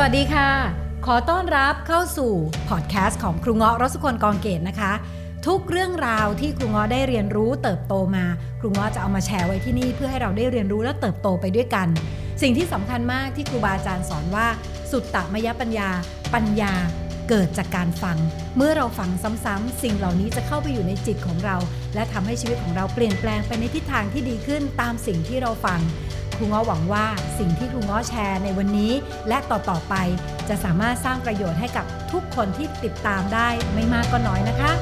วัสดีค่ะ ขอต้อนรับเข้าสู่พอดแคสต์ของครูเงาะรสุคนกองเกตนะคะ ทุกเรื่องราวที่ครูเงาะได้เรียนรู้เติบโตมา ครูเงาะจะเอามาแชร์ไว้ที่นี่เพื่อให้เราได้เรียนรู้และเติบโตไปด้วยกัน สิ่งที่สำคัญมากที่ครูบาอาจารย์สอนว่า สุตตมยปัญญา ปัญญา เกิดจากการฟัง เมื่อเราฟังซ้ำๆสิ่งเหล่านี้จะเข้าไปอยู่ในจิตของเรา และทำให้ชีวิตของเราเปลี่ยนแปลงไปในทิศทางที่ดีขึ้นตามสิ่งที่เราฟังครูง้อหวังว่าสิ่งที่ครูง้อแชร์ในวันนี้ และต่อๆไป จะสามารถสร้างประโยชน์ให้กับทุกคนที่ติดตามได้ไม่มากก็น้อยนะคะ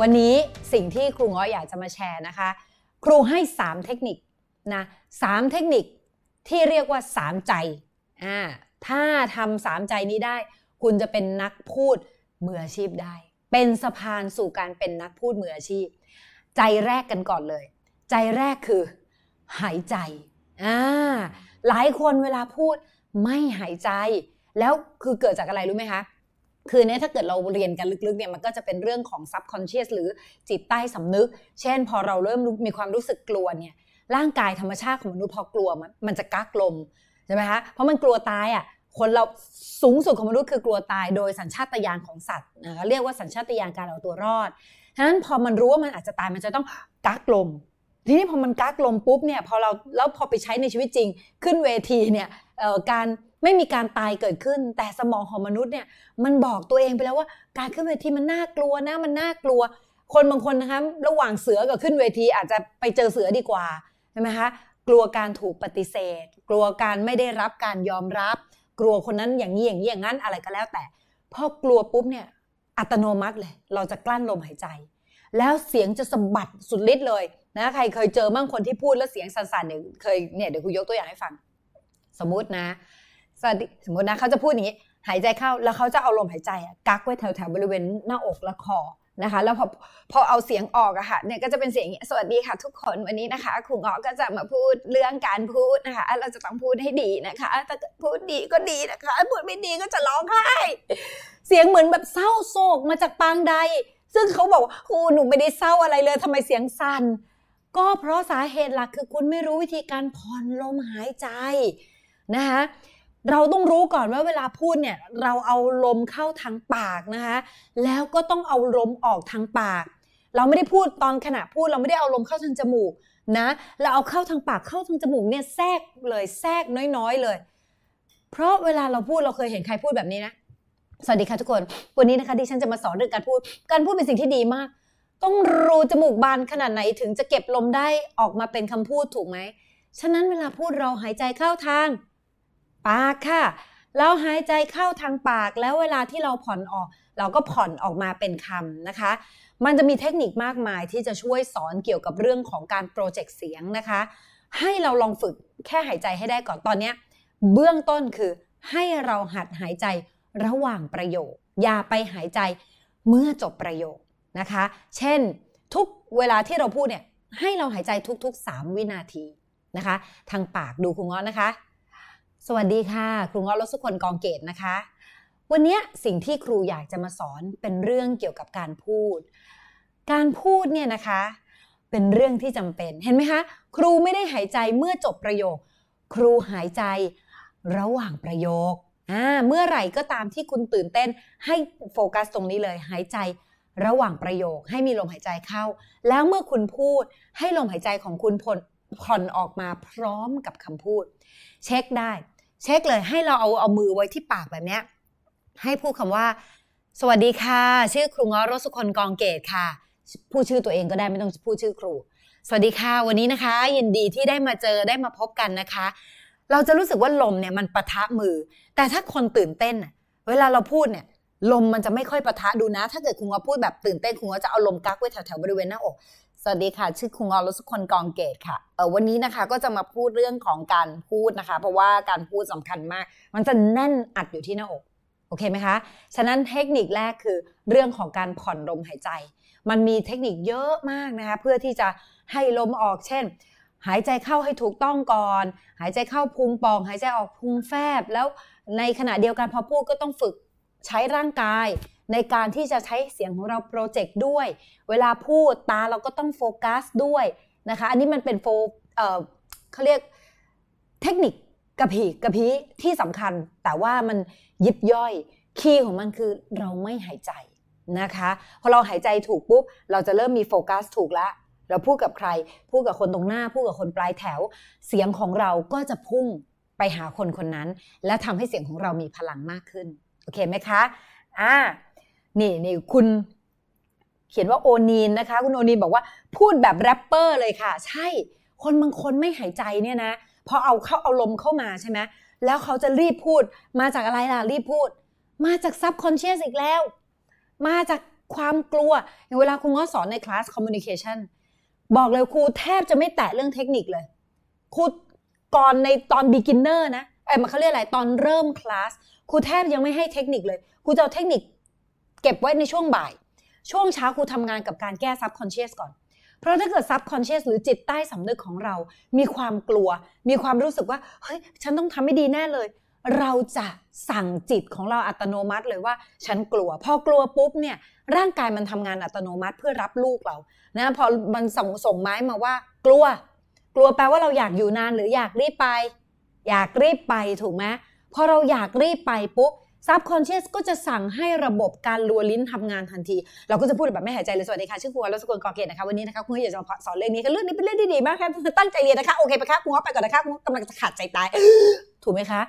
วันนี้สิ่งที่ครูง้ออยากจะมาแชร์นะคะ ครูให้ 3 เทคนิคนะสามเทคนิคที่เรียกว่า 3 ใจ อ่าถ้าทำสามใจนี้ได้ คุณจะเป็นนักพูดมืออาชีพได้ เป็นสะพานสู่การเป็นนักพูดมืออาชีพ ใจแรกกันก่อนเลย ใจแรกคือ หายใจอ่าหลายคนเวลาพูดไม่หายใจ แล้วคือเกิดจากอะไรรู้ไหมคะคือเนี่ยถ้าเกิดเราเรียนกันลึกๆเนี่ยมันก็จะเป็นเรื่องของ subconscious หรือจิตใต้สำนึก เช่น พอเราเริ่มมีความรู้สึกกลัวเนี่ยร่างกายธรรมชาติของมนุษย์พอกลัวมันมันจะกักลม ใช่ไหมคะเพราะมันกลัวตายอะคนเราสูงสุดของมนุษย์คือกลัวตายโดยสัญชาตญาณของสัตว์นะคะเรียกว่าสัญชาตญาณการเอาตัวรอดฉะนั้นพอมันรู้ว่ามันอาจจะตายมันจะต้องกักลมทีนี้พอมันกักลมปุ๊บเนี่ยพอเราแล้วพอไปใช้ในชีวิตจริง ขึ้นเวทีเนี่ยการไม่มีการตายเกิดขึ้น แต่สมองของมนุษย์เนี่ยมันบอกตัวเองไปแล้วว่า การขึ้นเวทีมันน่ากลัวนะมันน่ากลัว คนบางคนนะคะระหว่างเสือกับขึ้นเวทีอาจจะไปเจอเสือดีกว่าใช่ไหมคะกลัวการถูกปฏิเสธ กลัวการไม่ได้รับการยอมรับ กลัวคนนั้นอย่างนี้อย่างนี้อย่างนั้นอะไรก็แล้วแต่พอกลัวปุ๊บเนี่ยอัตโนมัติเลย เราจะกลั้นลมหายใจ แล้วเสียงจะสะบัดสุดฤทธิ์เลยนะใครเคยเจอบ้างคนที่พูดแล้วเสียงสั่นๆเนี่ยเคยเนี่ยเดี๋ยวคุยยกตัวอย่างให้ฟัง สมมุตินะสวัสมมตินะเขาจะพูดอย่างนี้ หายใจเข้าแล้วเขาจะเอาลมหายใจกักไว้แถวๆบริเวณหน้าอกและคอ นะคะแล้วพอพอเอาเสียงออกอะค่ะเนี่ยก็จะเป็นเสียงอย่างนี้สวัสดีค่ะ ทุกคนวันนี้นะคะครูเงาะก็จะมาพูดเรื่องการพูดนะคะ เราจะต้องพูดให้ดีนะคะถ้าพูดดีก็ดีนะคะ พูดไม่ดีก็จะร้องไห้เสียงเหมือนแบบเศร้าโศกมาจากปางใด ซึ่งเขาบอกครูหนูไม่ได้เศร้าอะไรเลยทำไมเสียงสั่นก็เพราะสาเหตุหลักคือคุณไม่รู้วิธีการผ่อนลมหายใจนะคะ เราต้องรู้ก่อนว่าเวลาพูดเนี่ยเราเอาลมเข้าทางปากนะคะ แล้วก็ต้องเอาลมออกทางปาก เราไม่ได้พูดตอนขณะพูดเราไม่ได้เอาลมเข้าทางจมูกนะเราเอาเข้าทางปากเข้าทางจมูกเนี่ยแทรกเลยแทรกน้อยๆเลย เพราะเวลาเราพูดเราเคยเห็นใครพูดแบบนี้นะสวัสดีค่ะทุกคนวันนี้นะคะดิฉันจะมาสอนเรื่องการพูด การพูดเป็นสิ่งที่ดีมาก ต้องรูจมูกบานขนาดไหนถึงจะเก็บลมได้ออกมาเป็นคำพูดถูกไหมฉะนั้นเวลาพูดเราหายใจเข้าทาง ปากค่ะ เราหายใจเข้าทางปากแล้วเวลาที่เราผ่อนออก เราก็ผ่อนออกมาเป็นคำนะคะ มันจะมีเทคนิคมากมายที่จะช่วยสอนเกี่ยวกับเรื่องของการโปรเจกต์เสียงนะคะ ให้เราลองฝึกแค่หายใจให้ได้ก่อนตอนนี้เบื้องต้นคือให้เราหัดหายใจระหว่างประโยค อย่าไปหายใจเมื่อจบประโยคนะคะ เช่นทุกเวลาที่เราพูดเนี่ยให้เราหายใจทุกๆ 3 วินาทีนะคะ ทางปากดูคุณง้อนะคะ สวัสดีค่ะ ครูง้อรสุคนกองเกตนะคะ วันนี้สิ่งที่ครูอยากจะมาสอนเป็นเรื่องเกี่ยวกับการพูด การพูดเนี่ยนะคะ เป็นเรื่องที่จำเป็นเห็นไหมคะครูไม่ได้หายใจเมื่อจบประโยค ครูหายใจระหว่างประโยคอ่าเมื่อไหร่ก็ตามที่คุณตื่นเต้นให้โฟกัสตรงนี้เลย หายใจระหว่างประโยค ให้มีลมหายใจเข้า แล้วเมื่อคุณพูดให้ลมหายใจของคุณผ่อนออกมาพร้อมกับคำพูด เช็คได้ เช็คเลยให้เราเอาเอามือไว้ที่ปากแบบนี้ให้พูดคำว่า สวัสดีค่ะ ชื่อครูง้อรสุคนกองเกตค่ะพูดชื่อตัวเองก็ได้ไม่ต้องพูดชื่อครู สวัสดีค่ะ วันนี้นะคะ ยินดีที่ได้มาเจอได้มาพบกันนะคะ เราจะรู้สึกว่าลมเนี่ยมันปะทะมือ แต่ถ้าคนตื่นเต้นเวลาเราพูดเนี่ยลมมันจะไม่ค่อยปะทะดูนะ ถ้าเกิดคุณง้อพูดแบบตื่นเต้นคุณง้อจะเอาลมกักไว้แถวๆบริเวณหน้าอก สวัสดีค่ะ ชื่อคุงอรสุคนกองเกตค่ะเออวันนี้นะคะก็จะมาพูดเรื่องของการพูดนะคะ เพราะว่าการพูดสำคัญมาก มันจะแน่นอัดอยู่ที่หน้าอกโอเคไหมคะฉะนั้นเทคนิคแรกคือเรื่องของการผ่อนลมหายใจ มันมีเทคนิคเยอะมากนะคะเพื่อที่จะให้ลมออกเช่น หายใจเข้าให้ถูกต้องก่อน หายใจเข้าพุงปอง หายใจออกพุงแฟบ แล้วในขณะเดียวกันพอพูดก็ต้องฝึกใช้ร่างกาย ในการที่จะใช้เสียงของเราโปรเจกต์ด้วย เวลาพูดตาเราก็ต้องโฟกัสด้วยนะคะ อันนี้มันเป็นโฟเเขาเรียกเทคนิคกระพีกระพีที่สำคัญ แต่ว่ามันยิบย่อยคีย์ของมันคือเราไม่หายใจนะคะพอเราหายใจถูกปุ๊บ เราจะเริ่มมีโฟกัสถูกแล้วเราพูดกับใคร พูดกับคนตรงหน้า พูดกับคนปลายแถว เสียงของเราก็จะพุ่งไปหาคนคนนั้น และทำให้เสียงของเรามีพลังมากขึ้น โอเคไหมคะ อ่า นี่นี่คุณเขียนว่าโอนีนนะคะ คุณโอนีนบอกว่าพูดแบบแรปเปอร์เลยค่ะ ใช่ คนบางคนไม่หายใจเนี่ยนะพอเอาเข้าเอาลมเข้ามาใช่ไหมแล้วเขาจะรีบพูด มาจากอะไรล่ะรีบพูด มาจากซับคอนเชียสอีกแล้ว มาจากความกลัวอย่างเวลาครูง้อสอนใน class communication บอกเลยครูแทบจะไม่แตะเรื่องเทคนิคเลยครูก่อนในตอน beginner นะเอ้ยมันเขาเรียกอะไรตอนเริ่มคลาสครูแทบยังไม่ให้เทคนิคเลยครูจะเอาเทคนิค เก็บไว้ในช่วงบ่าย ช่วงเช้าครูทำงานกับการแก้ subconscious ก่อน เพราะถ้าเกิด subconscious หรือจิตใต้สำนึกของเรา มีความกลัว มีความรู้สึกว่า เฮ้ย ฉันต้องทำไม่ดีแน่เลย เราจะสั่งจิตของเราอัตโนมัติเลยว่า ฉันกลัว พอกลัวปุ๊บเนี่ยร่างกายมันทำงานอัตโนมัติเพื่อรับลูกเรา นะพอมันส่งส่งไม้มาว่า กลัว กลัวแปลว่าเราอยากอยู่นานหรืออยากรีบไป อยากรีบไปถูกไหมพอเราอยากรีบไปปุ๊บ ซับคอนเชียสก็จะสั่งให้ระบบการลัวลิ้นทำงานทันที เราก็จะพูดแบบไม่หายใจเลยสวัสดีค่ะชื่อครูวรสกุลกอเกตนะคะวันนี้นะคะคุณอยากจะมาสอนเรื่องนี้ค่ะเรื่องนี้เป็นเรื่องที่ดีมากค่ะตั้งใจเรียนนะคะโอเคไปค่ะคุณไปก่อนนะคะคุณกำลังจะขาดใจตาย ถูกไหมคะ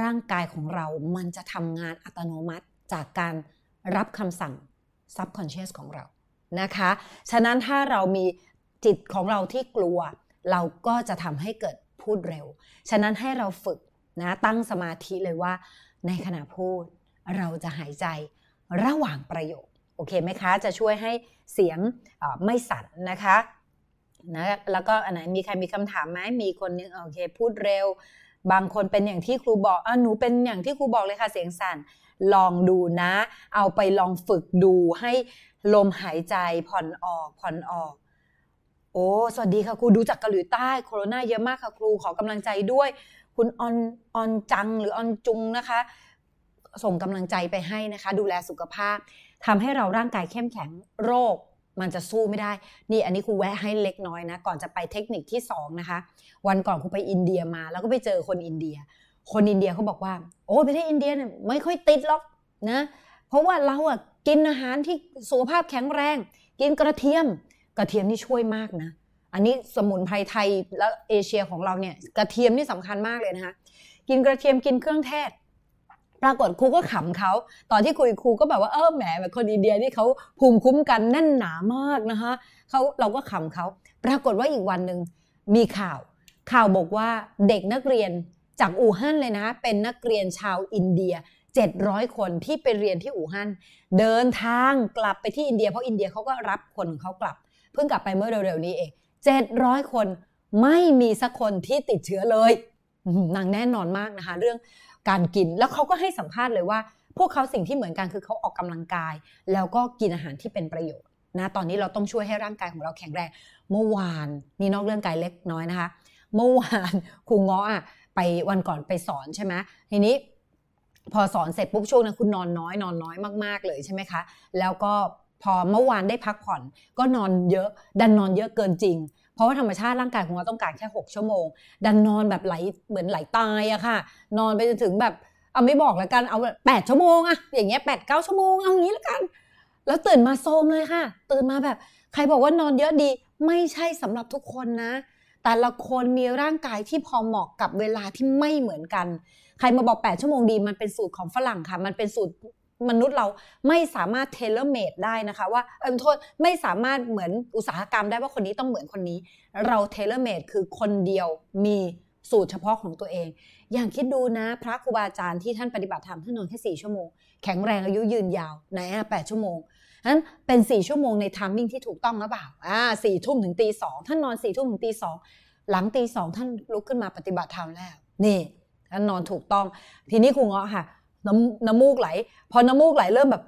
ร่างกายของเรามันจะทำงานอัตโนมัติจากการรับคำสั่ง subconscious ของเรานะคะ ฉะนั้นถ้าเรามีจิตของเราที่กลัว เราก็จะทำให้เกิดพูดเร็ว ฉะนั้นให้เราฝึกนะตั้งสมาธิเลยว่า ในขณะพูด เราจะหายใจระหว่างประโยค โอเคไหมคะ จะช่วยให้เสียงไม่สั่นนะคะนะแล้วก็อันไหนมีใครมีคำถามไหมมีคนนึงโอเค พูดเร็ว บางคนเป็นอย่างที่ครูบอกอะหนูเป็นอย่างที่ครูบอกเลยค่ะเสียงสั่นลองดูนะ เอาไปลองฝึกดูให้ลมหายใจผ่อนออกผ่อนออก โอ้ สวัสดีค่ะครูดูจากเกาหลีใต้โคโรนาเยอะมากค่ะครูขอกำลังใจด้วย คุณออนออนจังหรือออนจุงนะคะ ส่งกำลังใจไปให้นะคะ ดูแลสุขภาพทำให้เราร่างกายเข้มแข็งโรคมันจะสู้ไม่ได้ นี่อันนี้ครูแวะให้เล็กน้อยนะ ก่อนจะไปเทคนิคที่2นะคะ วันก่อนครูไปอินเดียมา แล้วก็ไปเจอคนอินเดีย คนอินเดียเขาบอกว่า โอ้ประเทศอินเดียเนี่ยไม่ค่อยติดหรอกนะ เพราะว่าเราอะกินอาหารที่สุขภาพแข็งแรง กินกระเทียม กระเทียมนี่ช่วยมากนะ อันนี้สมุนไพรไทยแล้วเอเชียของเราเนี่ยกระเทียมนี่สำคัญมากเลยนะคะกินกระเทียมกินเครื่องเทศ ปรากฏครูก็ขำเขาตอนที่คุยครูก็แบบว่าเออแหมแบบคนอินเดียนี่เขาภูมิคุ้มกันแน่นหนามากนะคะเขาเราก็ขำเขาปรากฏว่าอีกวันหนึ่งมีข่าวข่าวบอกว่าเด็กนักเรียนจากอู่ฮั่นเลยนะ เป็นนักเรียนชาวอินเดีย 700 คนที่ไปเรียนที่อู่ฮั่นเดินทางกลับไปที่อินเดียเพราะอินเดียเขาก็รับคนของเขากลับ เพิ่งกลับไปเมื่อเร็วๆนี้เอง 700 คนไม่มีสักคนที่ติดเชื้อเลยนางแน่นอนมากนะคะ เรื่องการกินแล้วเขาก็ให้สัมภาษณ์เลยว่า พวกเขาสิ่งที่เหมือนกันคือเขาออกกำลังกาย แล้วก็กินอาหารที่เป็นประโยชน์นะตอนนี้เราต้องช่วยให้ร่างกายของเราแข็งแรง เมื่อวานนี่นอกเรื่องกายเล็กน้อยนะคะ เมื่อวานครูง้ออะไปวันก่อนไปสอนใช่ไหมทีนี้พอสอนเสร็จปุ๊บช่วงนั้นคุณนอนน้อยนอนน้อยมาก ๆ เลยใช่ไหมคะ แล้วก็ พอเมื่อวานได้พักผ่อน ก็นอนเยอะ ดันนอนเยอะเกินจริง เพราะว่าธรรมชาติร่างกายของเราต้องการแค่ 6 ชั่วโมง ดันนอนแบบไหลเหมือนไหลตายอะค่ะ นอนไปจนถึงแบบเอาไม่บอกแล้วกันเอาแปดชั่วโมงอะอย่างเงี้ยแปดเก้าชั่วโมงเอางี้แล้วกัน แล้วตื่นมาโซมเลยค่ะ ตื่นมาแบบ ใครบอกว่านอนเยอะดี ไม่ใช่สำหรับทุกคนนะ แต่ละคนมีร่างกายที่พอเหมาะกับเวลาที่ไม่เหมือนกัน ใครมาบอก 8 ชั่วโมงดี มันเป็นสูตรของฝรั่งค่ะ มันเป็นสูตร มนุษย์เราไม่สามารถ tailor-made ได้นะคะว่าเออโทษไม่สามารถเหมือนอุตสาหกรรมได้ว่าคนนี้ต้องเหมือนคนนี้ เรา tailor-made คือคนเดียวมีสูตรเฉพาะของตัวเอง อย่างคิดดูนะ พระครูบาอาจารย์ที่ท่านปฏิบัติธรรมท่านนอนแค่สี่ชั่วโมง แข็งแรงอายุยืนยาวไหนอะแปดชั่วโมงนั้นเป็นสี่ชั่วโมงใน timing ที่ถูกต้องหรือเปล่าอ่าสี่ทุ่มถึงตีสองท่านนอนสี่ทุ่มถึงตีสองหลังตีสองท่านลุกขึ้นมาปฏิบัติธรรมแล้ว นี่ท่านนอนถูกต้อง ทีนี้ครูเงาะค่ะ น้ำน้ำมูกไหล พอน้ำมูกไหลเริ่มแบบ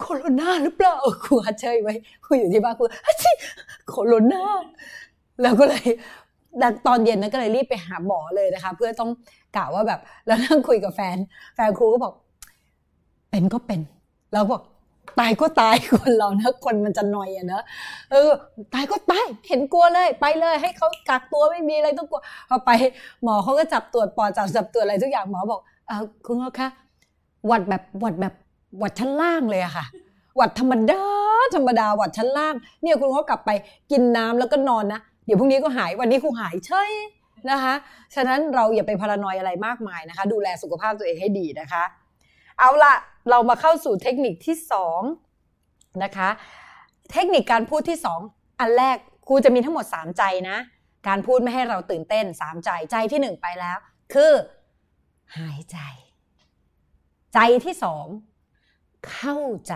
โคโรนาหรือเปล่าครูฮัดเชยไว้ครูอยู่ที่บ้านครูฮัชิโคโรนาแล้วก็เลยตอนเย็นนั้นก็เลยรีบไปหาหมอเลยนะคะ เพื่อต้องกะว่าแบบ แล้วนั่งคุยกับแฟน แฟนครูก็บอก เป็นก็เป็น แล้วบอกตายก็ตายคนเราเนะคนมันจะหน่อยอะเนอะเออ ตายก็ตายเห็นกลัวเลย ไปเลย ให้เขากักตัวไม่มีอะไรต้องกลัวพอไปหมอเขาก็จับตรวจปอดจับจับตรวจอะไรทุกอย่างหมอบอก คุณหมอคะหวัดแบบหวัดแบบหวัดชั้นล่างเลยอะค่ะหวัดธรรมดาธรรมดาหวัดชั้นล่าง เนี่ยคุณเขากลับไปกินน้ำแล้วก็นอนนะเดี๋ยวพรุ่งนี้ก็หายวันนี้คงหายเฉยนะคะ ฉะนั้นเราอย่าไปพารานอยอะไรมากมายนะคะ ดูแลสุขภาพตัวเองให้ดีนะคะ เอาละเรามาเข้าสู่เทคนิคที่สองนะคะ เทคนิคการพูดที่สองอันแรกครูจะมีทั้งหมด 3 ใจนะ การพูดไม่ให้เราตื่นเต้น 3 ใจ ใจที่ 1 ไปแล้ว คือ หายใจ ใจที่สองเข้าใจ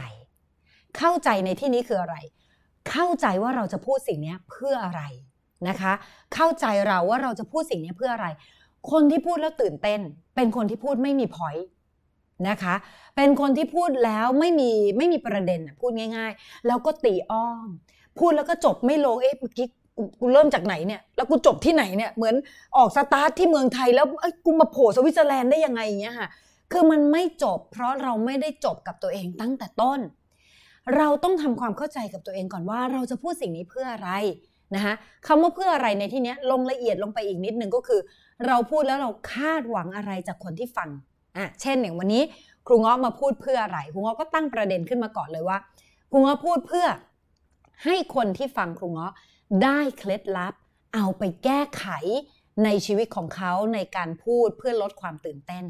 เข้าใจในที่นี้คืออะไร เข้าใจว่าเราจะพูดสิ่งนี้เพื่ออะไรนะคะ เข้าใจเราว่าเราจะพูดสิ่งนี้เพื่ออะไร คนที่พูดแล้วตื่นเต้น เป็นคนที่พูดไม่มีพอยนะคะ เป็นคนที่พูดแล้วไม่มีไม่มีประเด็นพูดง่าย ๆ แล้วก็ตีอ้อม พูดแล้วก็จบไม่ลงเอ๊ะเมื่อกี้ กูเริ่มจากไหนเนี่ย แล้วกูจบที่ไหนเนี่ย เหมือนออกสตาร์ทที่เมืองไทยแล้วกูมาโผล่สวิตเซอร์แลนด์ได้ยังไงอย่างเงี้ยค่ะ คือมันไม่จบ เพราะเราไม่ได้จบกับตัวเองตั้งแต่ต้น เราต้องทำความเข้าใจกับตัวเองก่อนว่า เราจะพูดสิ่งนี้เพื่ออะไรนะคะคำว่าเพื่ออะไรในที่นี้ลงละเอียดลงไปอีกนิดนึงก็คือ เราพูดแล้วเราคาดหวังอะไรจากคนที่ฟังอะเช่นอย่างวันนี้ครูง้อมาพูดเพื่ออะไรครูง้อก็ตั้งประเด็นขึ้นมาก่อนเลยว่าครูง้อพูดเพื่อให้คนที่ฟังครูง้อ ได้เคล็ดลับ เอาไปแก้ไขในชีวิตของเขาในการพูดเพื่อลดความตื่นเต้น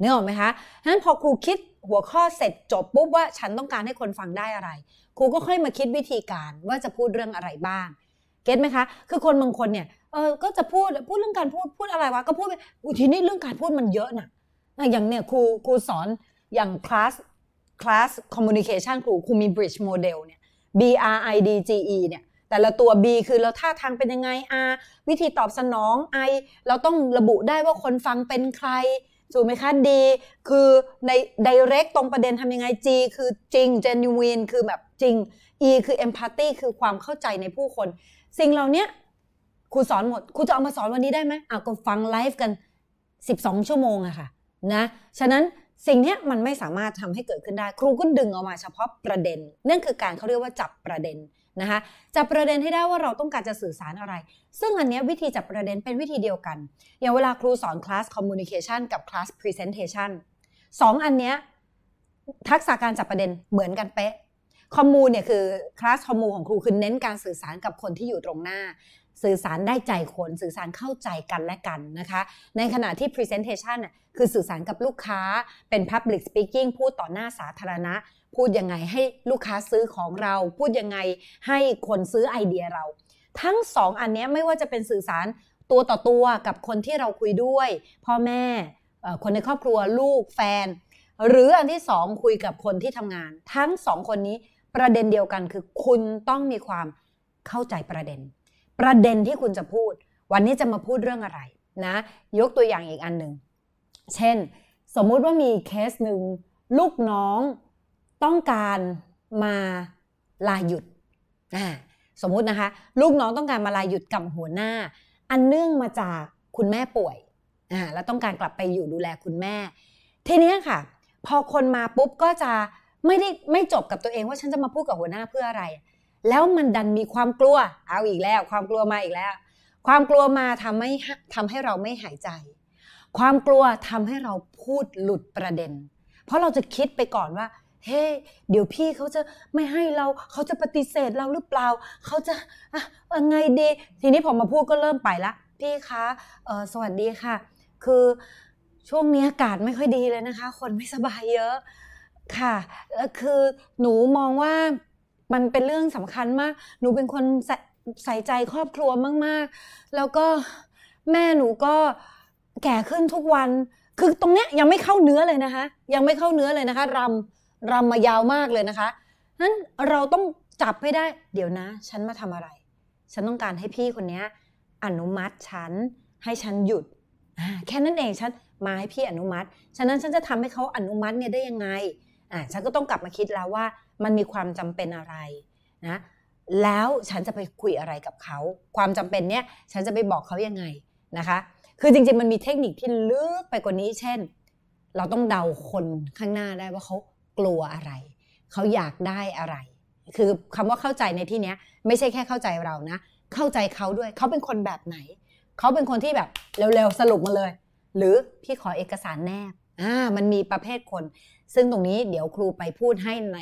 นึกออกไหมคะฉะนั้นพอครูคิดหัวข้อเสร็จจบปุ๊บว่าฉันต้องการให้คนฟังได้อะไร ครูก็ค่อยมาคิดวิธีการว่าจะพูดเรื่องอะไรบ้าง เก็ตไหมคะ คือคนบางคนเนี่ยเออก็จะพูดพูดเรื่องการพูดพูดอะไรวะก็พูดไปทีนี้เรื่องการพูดมันเยอะนะอย่างเนี่ยครูครูสอนอย่างคลาสคลาสคอมมูนิเคชันครูครูมี bridge model เนี่ย B R I D G E เนี่ย แต่ละตัว B คือเราท่าทางเป็นยังไง R วิธีตอบสนอง I เราต้องระบุได้ว่าคนฟังเป็นใครถูกไหมคะ D คือใน direct ตรงประเด็นทำยังไง G คือจริง genuine คือแบบจริง E คือ empathy คือความเข้าใจในผู้คน สิ่งเหล่านี้ครูสอนหมดครูจะเอามาสอนวันนี้ได้ไหมอะก็ฟังไลฟ์กัน 12 ชั่วโมงอะค่ะนะฉะนั้นสิ่งนี้มันไม่สามารถทำให้เกิดขึ้นได้ ครูก็ดึงออกมาเฉพาะประเด็นนั่นคือการเขาเรียกว่าจับประเด็น นะคะจับประเด็นให้ได้ว่าเราต้องการจะสื่อสารอะไร ซึ่งอันนี้วิธีจับประเด็นเป็นวิธีเดียวกัน อย่างเวลาครูสอน class communication กับ class presentationสองอันนี้ทักษะการจับประเด็นเหมือนกันเป๊ะคอมมูเนี่ยคือคลาสคอมมูของครูคือเน้นการสื่อสารกับคนที่อยู่ตรงหน้า สื่อสารได้ใจคนสื่อสารเข้าใจกันและกันนะคะ ในขณะที่ presentation น่ะคือสื่อสารกับลูกค้าเป็น public speaking พูดต่อหน้าสาธารณะ พูดยังไงให้ลูกค้าซื้อของเรา พูดยังไงให้คนซื้อไอเดียเรา ทั้งสองอันนี้ไม่ว่าจะเป็นสื่อสารตัวต่อตัวกับคนที่เราคุยด้วย พ่อแม่คนในครอบครัวลูกแฟน หรืออันที่สองคุยกับคนที่ทำงาน ทั้งสองคนนี้ประเด็นเดียวกันคือคุณต้องมีความเข้าใจประเด็น ประเด็นที่คุณจะพูด วันนี้จะมาพูดเรื่องอะไรนะ ยกตัวอย่างอีกอันหนึ่ง เช่น สมมุติว่ามีเคสหนึ่งลูกน้อง ต้องการมาลาหยุดสมมุตินะคะ ลูกน้องต้องการมาลาหยุดกับหัวหน้า อันเนื่องมาจากคุณแม่ป่วยแล้วต้องการกลับไปอยู่ดูแลคุณแม่ ทีนี้ค่ะ พอคนมาปุ๊บก็จะไม่ได้ไม่จบกับตัวเองว่าฉันจะมาพูดกับหัวหน้าเพื่ออะไร แล้วมันดันมีความกลัวเอาอีกแล้ว ความกลัวมาอีกแล้ว ความกลัวมาทำให้ทำให้เราไม่หายใจ ความกลัวทำให้เราพูดหลุดประเด็น เพราะเราจะคิดไปก่อนว่า เฮ้เดี๋ยวพี่เขาจะไม่ให้เราเขาจะปฏิเสธเราหรือเปล่าเขาจะอะไงดี ทีนี้พอมาพูดก็เริ่มไปละ พี่คะเออสวัสดีค่ะ คือช่วงนี้อากาศไม่ค่อยดีเลยนะคะ คนไม่สบายเยอะค่ะคือหนูมองว่ามันเป็นเรื่องสำคัญมาก หนูเป็นคนใส่ใจครอบครัวมาก ๆ แล้วก็แม่หนูก็แก่ขึ้นทุกวัน คือตรงเนี้ยยังไม่เข้าเนื้อเลยนะคะ ยังไม่เข้าเนื้อเลยนะคะรำ รำมายาวมากเลยนะคะนั้นเราต้องจับให้ได้ เดี๋ยวนะ ฉันมาทำอะไร ฉันต้องการให้พี่คนนี้อนุมัติฉันให้ฉันหยุด แค่นั้นเองฉันมาให้พี่อนุมัติ ฉะนั้นฉันจะทำให้เขาอนุมัติเนี่ยได้ยังไงอ่าฉันก็ต้องกลับมาคิดแล้วว่ามันมีความจำเป็นอะไรนะแล้วฉันจะไปคุยอะไรกับเขา ความจำเป็นเนี้ยฉันจะไปบอกเขายังไงนะคะ คือจริงๆมันมีเทคนิคที่ลึกไปกว่านี้ เช่น เราต้องเดาคนข้างหน้าได้ว่าเขา กลัวอะไร เขาอยากได้อะไร คือคำว่าเข้าใจในที่เนี้ยไม่ใช่แค่เข้าใจเรานะ เข้าใจเขาด้วยเขาเป็นคนแบบไหน เขาเป็นคนที่แบบเร็วๆสรุปมาเลย หรือพี่ขอเอกสารแนบอ่ามันมีประเภทคน ซึ่งตรงนี้เดี๋ยวครูไปพูดให้ใน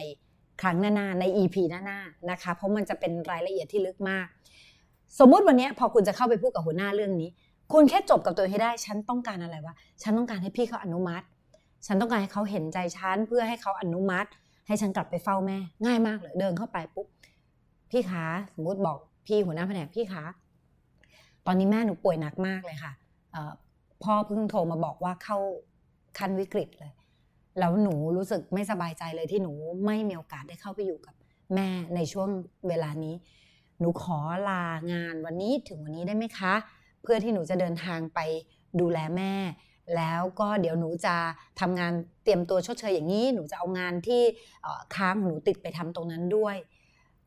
ครั้งหน้าๆใน EP หน้าๆนะคะ เพราะมันจะเป็นรายละเอียดที่ลึกมาก สมมุติวันนี้พอคุณจะเข้าไปพูดกับหัวหน้าเรื่องนี้ คุณแค่จบกับตัวให้ได้ ฉันต้องการอะไรวะ ฉันต้องการให้พี่เขาอนุมัติ ฉันต้องการให้เขาเห็นใจฉันเพื่อให้เขาอนุมัติ ให้ฉันกลับไปเฝ้าแม่ ง่ายมากเลยเดินเข้าไปปุ๊บพี่คะสมมติบอกพี่หัวหน้าแผนกพี่คะตอนนี้แม่หนูป่วยหนักมากเลยค่ะพ่อเพิ่งโทรมาบอกว่าเข้าขั้นวิกฤตเลย แล้วหนูรู้สึกไม่สบายใจเลยที่หนูไม่มีโอกาสได้เข้าไปอยู่กับแม่ในช่วงเวลานี้ หนูขอลางานวันนี้ถึงวันนี้ได้ไหมคะ เพื่อที่หนูจะเดินทางไปดูแลแม่ แล้วก็เดี๋ยวหนูจะทำงานเตรียมตัวชดเชยอย่างนี้ หนูจะเอางานที่ค้างหนูติดไปทำตรงนั้นด้วย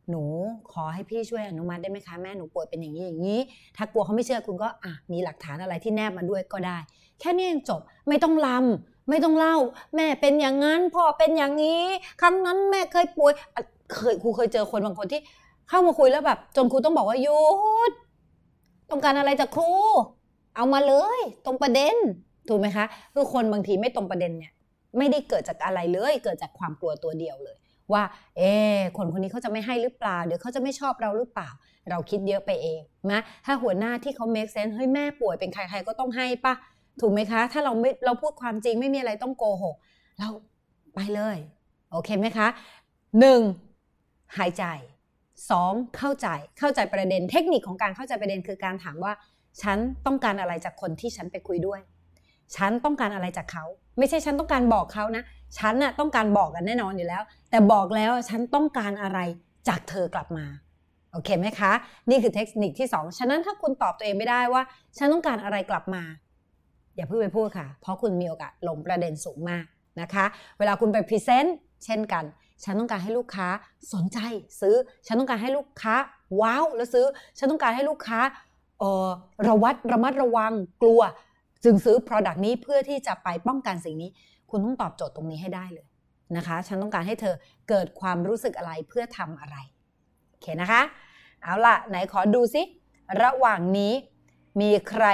หนูขอให้พี่ช่วยอนุมัติได้ไหมคะแม่หนูป่วยเป็นอย่างนี้อย่างนี้ ถ้ากลัวเขาไม่เชื่อคุณก็อะมีหลักฐานอะไรที่แนบมาด้วยก็ได้ แค่นี้เองจบไม่ต้องลำไม่ต้องเล่า แม่เป็นอย่างนั้นพ่อเป็นอย่างนี้ ครั้งนั้นแม่เคยป่วยเคยครูเคยเจอคนบางคนที่เข้ามาคุยแล้วแบบ จนครูต้องบอกว่าหยุดต้องการอะไรจากครูเอามาเลย ตรงประเด็น ถูกไหมคะคือคนบางทีไม่ตรงประเด็นเนี่ยไม่ได้เกิดจากอะไรเลย เกิดจากความกลัวตัวเดียวเลย ว่า เออคนคนนี้เขาจะไม่ให้หรือเปล่าเดี๋ยวเขาจะไม่ชอบเราหรือเปล่า เราคิดเยอะไปเองนะถ้าหัวหน้าที่เขา make sense เฮ้ยแม่ป่วยเป็นใครๆก็ต้องให้ปะถูกไหมคะ ถ้าเราไม่เราพูดความจริงไม่มีอะไรต้องโกหกเราไปเลย โอเคไหมคะหนึ่งหายใจสองเข้าใจเข้าใจประเด็นเทคนิคของการเข้าใจประเด็นคือการถามว่า ฉันต้องการอะไรจากคนที่ฉันไปคุยด้วย ฉันต้องการอะไรจากเขา ไม่ใช่ฉันต้องการบอกเขานะ ฉันน่ะต้องการบอกกันแน่นอนอยู่แล้ว แต่บอกแล้วฉันต้องการอะไรจากเธอกลับมาโอเคไหมคะ นี่คือเทคนิคที่ 2 ฉะนั้นถ้าคุณตอบตัวเองไม่ได้ว่า ฉันต้องการอะไรกลับมา อย่าเพิ่งไปพูดค่ะ เพราะคุณมีโอกาสหลงประเด็นสูงมากนะคะ เวลาคุณไป present เช่นกัน ฉันต้องการให้ลูกค้าสนใจซื้อ ฉันต้องการให้ลูกค้า wow แล้วซื้อ ฉันต้องการให้ลูกค้าเออระวัดระมัดระวังกลัว จึงซื้อ product นี้เพื่อที่จะไปป้องกันสิ่งนี้ คุณต้องตอบโจทย์ตรงนี้ให้ได้เลยนะคะ ฉันต้องการให้เธอเกิดความรู้สึกอะไรเพื่อทำอะไร โอเคนะคะ เอาล่ะ ไหนขอดูซิ ระหว่างนี้มีใคร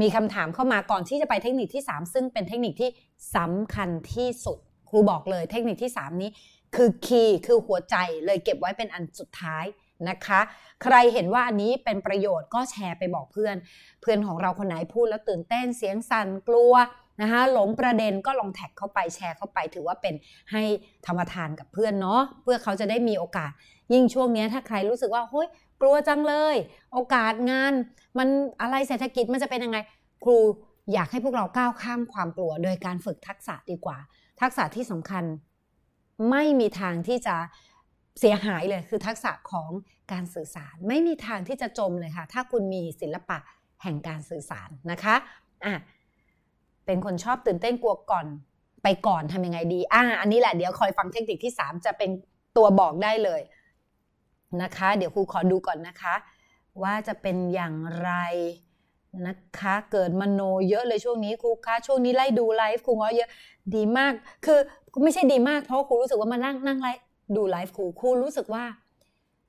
มีคำถามเข้ามาก่อนที่จะไปเทคนิคที่ 3 ซึ่งเป็นเทคนิคที่สำคัญที่สุด ครูบอกเลยเทคนิคที่ 3 นี้ คือคีย์คือหัวใจเลยเก็บไว้เป็นอันสุดท้าย นะคะ ใครเห็นว่าอันนี้เป็นประโยชน์ก็แชร์ไปบอกเพื่อน เพื่อนของเราคนไหนพูดแล้วตื่นเต้นเสียงสั่นกลัวนะคะหลงประเด็นก็ลองแท็กเข้าไปแชร์เข้าไป ถือว่าเป็นให้ธรรมทานกับเพื่อนเนาะเพื่อเขาจะได้มีโอกาส ยิ่งช่วงนี้ถ้าใครรู้สึกว่าเฮ้ยกลัวจังเลย โอกาสงาน มันอะไรเศรษฐกิจมันจะเป็นยังไง ครูอยากให้พวกเราก้าวข้ามความกลัว โดยการฝึกทักษะดีกว่า ทักษะที่สำคัญ ไม่มีทางที่จะ เสียหายเลยคือทักษะของการสื่อสาร ไม่มีทางที่จะจมเลยค่ะ ถ้าคุณมีศิลปะแห่งการสื่อสารนะคะอะเป็นคนชอบตื่นเต้นกลัวก่อนไปก่อนทำยังไงดีอะอันนี้แหละเดี๋ยวคอยฟังเทคนิคที่ 3 จะเป็นตัวบอกได้เลยนะคะ เดี๋ยวครูขอดูก่อนนะคะ ว่าจะเป็นอย่างไรนะคะ เกิดมโนเยอะเลยช่วงนี้ครูคะช่วงนี้ไล่ดูไลฟ์ครูง้อเยอะดีมาก คือไม่ใช่ดีมากเพราะครูรู้สึกว่ามานั่งนั่งไลฟ์ ดูไลฟ์ครูครูรู้สึกว่า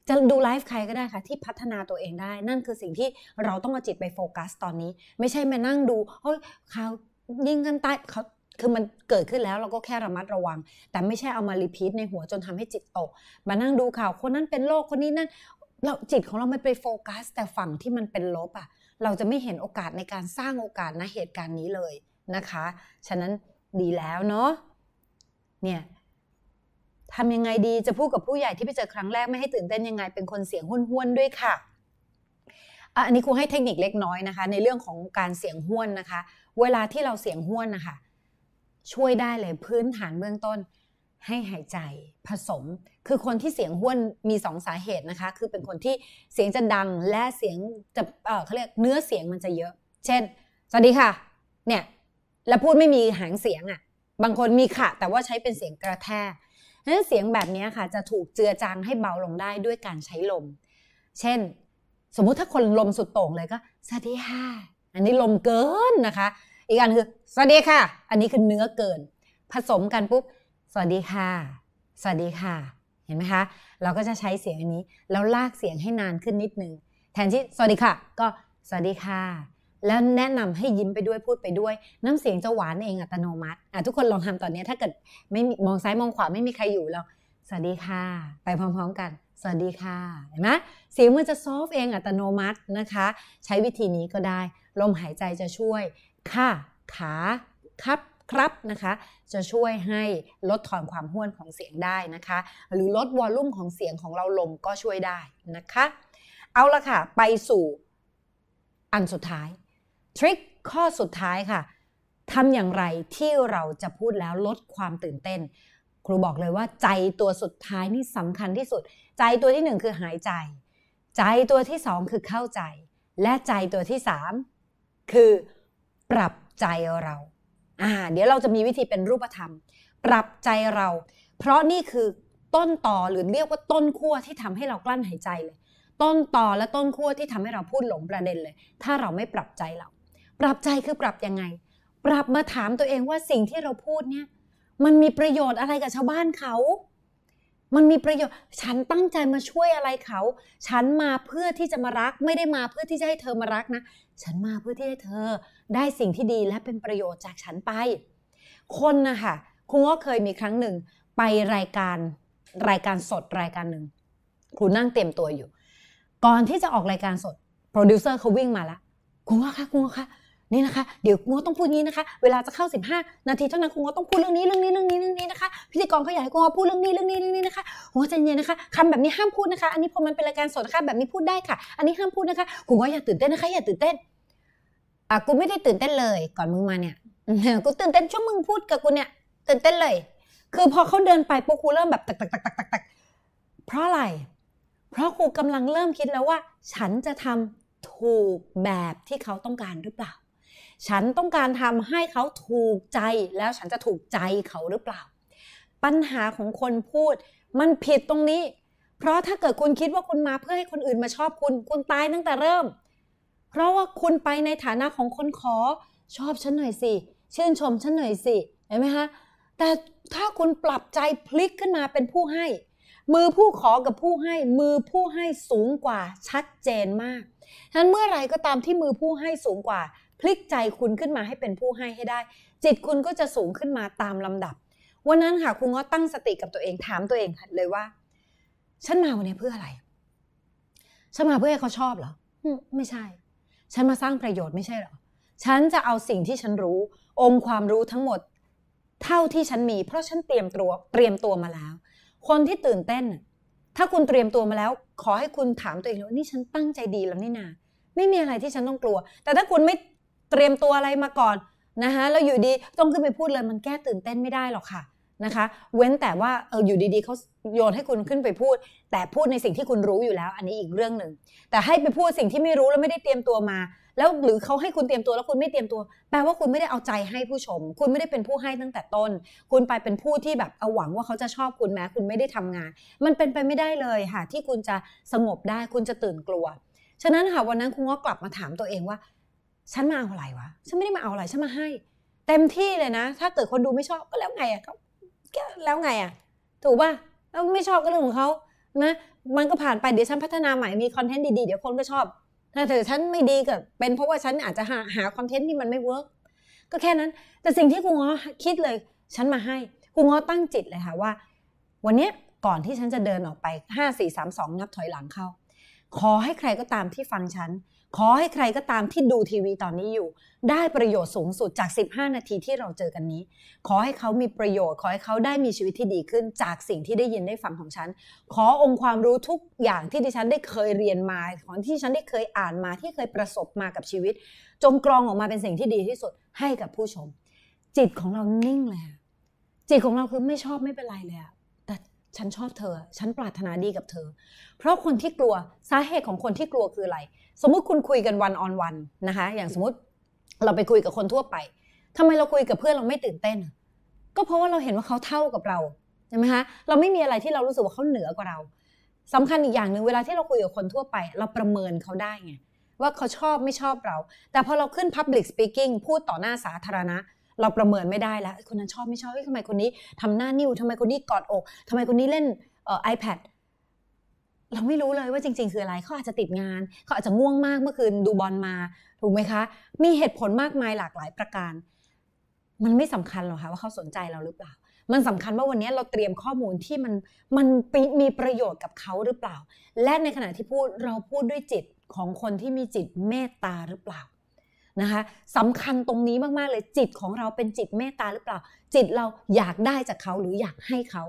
จะดูไลฟ์ใครก็ได้ค่ะที่พัฒนาตัวเองได้ นั่นคือสิ่งที่เราต้องเอาจิตไปโฟกัสตอนนี้ ไม่ใช่มานั่งดูเฮ้ยเขายิงกันตายเขาคือมันเกิดขึ้นแล้วเราก็แค่ระมัดระวัง แต่ไม่ใช่เอามารีพีทในหัวจนทำให้จิตตกมานั่งดูข่าวคนนั้นเป็นโรคคนนี้นั่นเราจิตของเราไม่ไปโฟกัส แต่ฝั่งที่มันเป็นลบอะ เราจะไม่เห็นโอกาสในการสร้างโอกาสณเหตุการณ์นี้เลยนะคะ ฉะนั้นดีแล้วเนาะเนี่ย ทำยังไงดีจะพูดกับผู้ใหญ่ที่ไปเจอครั้งแรกไม่ให้ตื่นเต้นยังไง เป็นคนเสียงห้วนๆด้วยค่ะอันนี้ครูให้เทคนิคเล็กน้อยนะคะ ในเรื่องของการเสียงห้วนนะคะ เวลาที่เราเสียงห้วนนะคะ ช่วยได้เลยพื้นฐานเบื้องต้น ให้หายใจผสม คือคนที่เสียงห้วนมีสองสาเหตุนะคะ คือเป็นคนที่เสียงจะดังและเสียงจะเออเขาเรียกเนื้อเสียงมันจะเยอะ เช่น สวัสดีค่ะ เนี่ยแล้วพูดไม่มีหางเสียงอะ่ะ บางคนมีค่ะ แต่ว่าใช้เป็นเสียงกระแทก นั้นเสียงแบบนี้ค่ะจะถูกเจือจางให้เบาลงได้ด้วยการใช้ลม เช่น สมมุติถ้าคนลมสุดโต่งเลยก็สวัสดีค่ะ อันนี้ลมเกินนะคะ อีกอันคือสวัสดีค่ะ อันนี้คือเนื้อเกิน ผสมกันปุ๊บสวัสดีค่ะ สวัสดีค่ะ เห็นไหมคะ เราก็จะใช้เสียงอันนี้ แล้วลากเสียงให้นานขึ้นนิดนึง แทนที่สวัสดีค่ะ ก็สวัสดีค่ะ แล้วแนะนำให้ยิ้มไปด้วยพูดไปด้วย น้ำเสียงจะหวานเองอัตโนมัติอะทุกคนลองทำตอนนี้ถ้าเกิดไม่มองซ้ายมองขวาไม่มีใครอยู่เราสวัสดีค่ะ ไปพร้อมๆกัน สวัสดีค่ะเห็นไหมเสียงมันจะซอฟเองอัตโนมัตินะคะ ใช้วิธีนี้ก็ได้ ลมหายใจจะช่วย ค่ะ ขาครับครับนะคะ จะช่วยให้ลดทอนความห้วนของเสียงได้นะคะ หรือลดวอลลุ่มของเสียงของเราลงก็ช่วยได้นะคะ เอาละค่ะ ไปสู่อันสุดท้าย ทริคข้อสุดท้ายค่ะทำอย่างไรที่เราจะพูดแล้วลดความตื่นเต้น ครูบอกเลยว่าใจตัวสุดท้ายนี่สำคัญที่สุด ใจตัวที่หนึ่งคือหายใจ ใจตัวที่สองคือเข้าใจ และใจตัวที่สามคือปรับใจเราอ่าเดี๋ยวเราจะมีวิธีเป็นรูปธรรม ปรับใจเรา เพราะนี่คือต้นต่อหรือเรียกว่าต้นขั้วที่ทำให้เรากลั้นหายใจเลย ต้นต่อและต้นขั้วที่ทำให้เราพูดหลงประเด็นเลย ถ้าเราไม่ปรับใจเรา ปรับใจคือปรับยังไง ปรับมาถามตัวเองว่าสิ่งที่เราพูดเนี่ย มันมีประโยชน์อะไรกับชาวบ้านเขา มันมีประโยชน์ ฉันตั้งใจมาช่วยอะไรเขา ฉันมาเพื่อที่จะมารัก ไม่ได้มาเพื่อที่จะให้เธอมารักนะ ฉันมาเพื่อที่ให้เธอ ได้สิ่งที่ดีและเป็นประโยชน์จากฉันไป คนนะคะครูก็เคยมีครั้งหนึ่งไปรายการรายการสดรายการหนึ่งครูนั่งเตรียมตัวอยู่ ก่อนที่จะออกรายการสดโปรดิวเซอร์เขาวิ่งมาแล้วคุณว่าคะคุณว่าคะ นี่นะคะ เดี๋ยวคุณต้องพูดงี้นะคะ เวลาจะเข้า 15 นาทีเท่านั้นคุณต้องพูดเรื่องนี้เรื่องนี้เรื่องนี้เรื่องนี้นะคะ พิธีกรเขาอยากให้คุณพูดเรื่องนี้เรื่องนี้เรื่องนี้นะคะหัวใจเย็นนะคะคำแบบนี้ห้ามพูดนะคะ อันนี้พอมันเป็นรายการสดนะคะแบบนี้พูดได้ค่ะ อันนี้ห้ามพูดนะคะคุณว่าอย่าตื่นเต้นนะคะ อย่าตื่นเต้นอะกูไม่ได้ตื่นเต้นเลย ก่อนมึงมาเนี่ยกูตื่นเต้นช่วงมึงพูดกับกูเนี่ยตื่นเต้นเลย คือพอเขาเดินไปปุ๊บครูเริ่มแบบตักตักตักตักตักตักเพราะอะไร เพราะครูกำลังเริ่มคิดแล้วว่า ฉันจะทำถูกแบบที่เขาต้องการหรือเปล่า ฉันต้องการทำให้เขาถูกใจแล้วฉันจะถูกใจเขาหรือเปล่า ปัญหาของคนพูดมันผิดตรงนี้ เพราะถ้าเกิดคุณคิดว่าคุณมาเพื่อให้คนอื่นมาชอบคุณคุณตายตั้งแต่เริ่ม เพราะว่าคุณไปในฐานะของคนขอชอบฉันหน่อยสิชื่นชมฉันหน่อยสิเห็นไหมคะแต่ถ้าคุณปรับใจพลิกขึ้นมาเป็นผู้ให้ มือผู้ขอกับผู้ให้ มือผู้ให้สูงกว่าชัดเจนมากฉะนั้นเมื่อไรก็ตามที่มือผู้ให้สูงกว่า พลิกใจคุณขึ้นมาให้เป็นผู้ให้ให้ได้ จิตคุณก็จะสูงขึ้นมาตามลำดับ วันนั้นค่ะคุณก็ตั้งสติกับตัวเองถามตัวเองเลยว่า ฉันมาวันนี้เพื่ออะไร ฉันมาเพื่อให้เขาชอบเหรอไม่ใช่ ฉันมาสร้างประโยชน์ไม่ใช่เหรอ ฉันจะเอาสิ่งที่ฉันรู้ องค์ความรู้ทั้งหมด เท่าที่ฉันมี เพราะฉันเตรียมตัวเตรียมตัวมาแล้ว คนที่ตื่นเต้น ถ้าคุณเตรียมตัวมาแล้ว ขอให้คุณถามตัวเองว่านี่ฉันตั้งใจดีแล้วนี่นาไม่มีอะไรที่ฉันต้องกลัว แต่ถ้าคุณไม่ เตรียมตัวอะไรมาก่อนนะคะแล้วอยู่ดีต้องขึ้นไปพูดเลยมันแก้ตื่นเต้นไม่ได้หรอกค่ะนะคะ เว้นแต่ว่าเอออยู่ดีๆเขาโยนให้คุณขึ้นไปพูด แต่พูดในสิ่งที่คุณรู้อยู่แล้ว อันนี้อีกเรื่องหนึ่งแต่ให้ไปพูดสิ่งที่ไม่รู้แล้วไม่ได้เตรียมตัวมา แล้วหรือเขาให้คุณเตรียมตัวแล้วคุณไม่เตรียมตัว แปลว่าคุณไม่ได้เอาใจให้ผู้ชม คุณไม่ได้เป็นผู้ให้ตั้งแต่ต้น คุณไปเป็นผู้ที่แบบเอาหวังว่าเขาจะชอบคุณแม้คุณไม่ได้ทำงาน มันเป็นไปไม่ได้เลยค่ะที่คุณจะสงบได้คุณจะตื่นกลัว ฉะนั้นค่ะวันนั้นคุณก็กลับมาถามตัวเองว่า ฉันมาเอาอะไรวะ ฉันไม่ได้มาเอาอะไร ฉันมาให้ เต็มที่เลยนะ ถ้าเกิดคนดูไม่ชอบก็แล้วไงอะก็แล้วไงอะถูกป่ะแล้วไม่ชอบก็เรื่องของเขานะมันก็ผ่านไปเดี๋ยวฉันพัฒนาใหม่มี content ดีๆเดี๋ยวคนก็ชอบ ถ้าเธอฉันไม่ดีก็เป็นเพราะว่าฉันอาจจะหาหา content ที่มันไม่ work ก็แค่นั้น แต่สิ่งที่ครูเงาะคิดเลย ฉันมาให้ครูเงาะตั้งจิตเลยค่ะว่า วันนี้ก่อนที่ฉันจะเดินออกไปห้าสี่สามสองนับถอยหลังเข้า ขอให้ใครก็ตามที่ฟังฉัน ขอให้ใครก็ตามที่ดูทีวีตอนนี้อยู่ ได้ประโยชน์สูงสุดจาก 15 นาทีที่เราเจอกันนี้ ขอให้เขามีประโยชน์ ขอให้เขาได้มีชีวิตที่ดีขึ้นจากสิ่งที่ได้ยินได้ฟังของฉัน ขอองค์ความรู้ทุกอย่างที่ดิฉันได้เคยเรียนมา ของที่ฉันได้เคยอ่านมาที่เคยประสบมากับชีวิต จงกรองออกมาเป็นสิ่งที่ดีที่สุดให้กับผู้ชม จิตของเรานิ่งเลยจิตของเราคือไม่ชอบไม่เป็นไรเลย ฉันชอบเธอ ฉันปรารถนาดีกับเธอ เพราะคนที่กลัวสาเหตุของคนที่กลัวคืออะไร สมมุติคุณคุยกันวันออนวันนะคะ อย่างสมมติเราไปคุยกับคนทั่วไปทำไมเราคุยกับเพื่อนเราไม่ตื่นเต้น ก็เพราะว่าเราเห็นว่าเขาเท่ากับเราใช่ไหมคะเราไม่มีอะไรที่เรารู้สึกว่าเขาเหนือกว่าเราสำคัญอีกอย่างหนึ่งเวลาที่เราคุยกับคนทั่วไป เราประเมินเขาได้ไงว่าเขาชอบไม่ชอบเรา แต่พอเราขึ้น Public Speaking พูดต่อหน้าสาธารณะ เราประเมินไม่ได้แล้วคนนั้นชอบไม่ชอบทำไมคนนี้ทำหน้านิ้วทำไมคนนี้กอดอกทำไมคนนี้เล่นเอ่อ iPad เราไม่รู้เลยว่าจริง ๆ คืออะไรเขาอาจจะติดงานเขาอาจจะง่วงมากเมื่อคืนดูบอลมา ถูกไหมคะ มีเหตุผลมากมายหลากหลายประการ มันไม่สำคัญหรอกค่ะว่าเขาสนใจเราหรือเปล่า มันสำคัญว่าวันนี้เราเตรียมข้อมูลที่มันมันมีประโยชน์กับเขาหรือเปล่า และในขณะที่พูดเราพูดด้วยจิตของคนที่มีจิตเมตตาหรือเปล่า นะคะสำคัญตรงนี้มากๆเลยจิตของเราเป็นจิตเมตตาหรือเปล่า จิตเราอยากได้จากเขาหรืออยากให้เขา